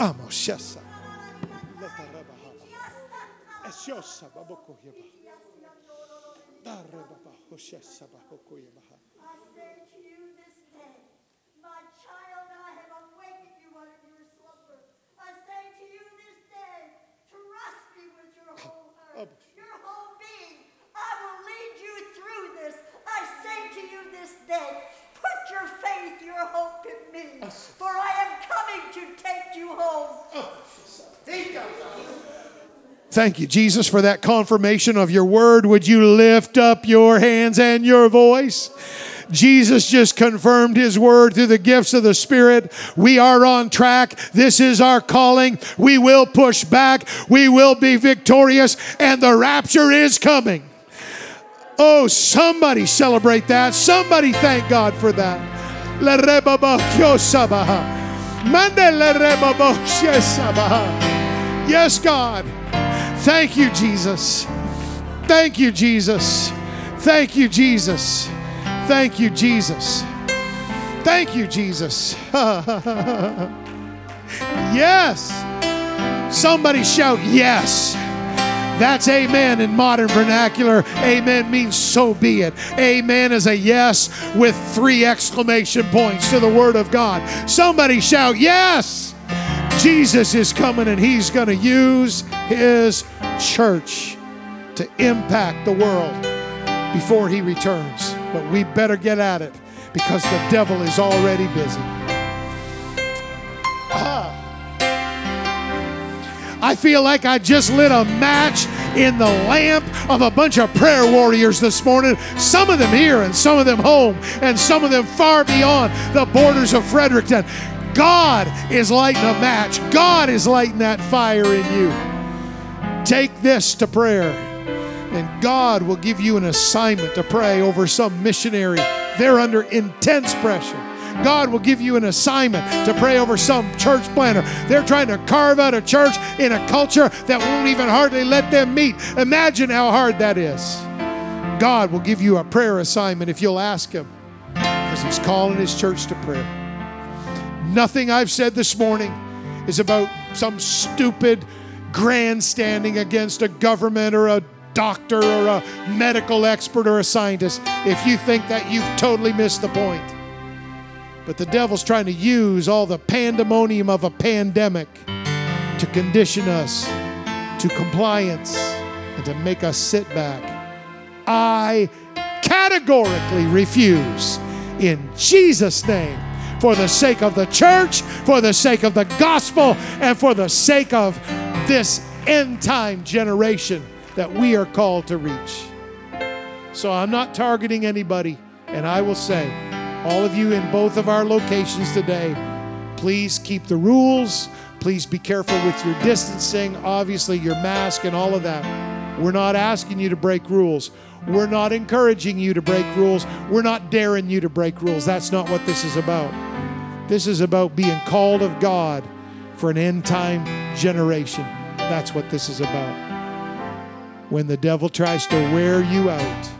Amos, yes. I say to you this day, my child, I have awakened you out of your slumber. I say to you this day, trust me with your whole heart, your whole being. I will lead you through this. I say to you this day, put your faith, your hope in me, for I am coming to take you home. Thank you, Jesus, for that confirmation of your word. Would you lift up your hands and your voice? Jesus just confirmed his word through the gifts of the Spirit. We are on track. This is our calling. We will push back. We will be victorious, and the rapture is coming. Oh, somebody celebrate that. Somebody thank God for that. Yes, God. Thank you, Jesus. Thank you, Jesus. Thank you, Jesus. Thank you, Jesus. Thank you, Jesus. yes. Somebody shout, yes. That's amen in modern vernacular. Amen means so be it. Amen is a yes with three exclamation points to the word of God. Somebody shout, yes. Jesus is coming and he's going to use his church to impact the world before he returns. But we better get at it because the devil is already busy. I feel like I just lit a match in the lamp of a bunch of prayer warriors this morning. Some of them here and some of them home and some of them far beyond the borders of Fredericton. God is lighting a match. God is lighting that fire in you. Take this to prayer, and God will give you an assignment to pray over some missionary. They're under intense pressure. God will give you an assignment to pray over some church planner. They're trying to carve out a church in a culture that won't even hardly let them meet. Imagine how hard that is. God will give you a prayer assignment if you'll ask Him because He's calling His church to prayer. Nothing I've said this morning is about some stupid grandstanding against a government or a doctor or a medical expert or a scientist if you think that you've totally missed the point. But the devil's trying to use all the pandemonium of a pandemic to condition us to compliance and to make us sit back. I categorically refuse in Jesus' name for the sake of the church, for the sake of the gospel, and for the sake of this end time generation that we are called to reach. So I'm not targeting anybody, and I will say, all of you in both of our locations today, please keep the rules. Please be careful with your distancing, obviously, your mask, and all of that. We're not asking you to break rules. We're not encouraging you to break rules. We're not daring you to break rules. That's not what this is about. This is about being called of God for an end time generation. That's what this is about. When the devil tries to wear you out,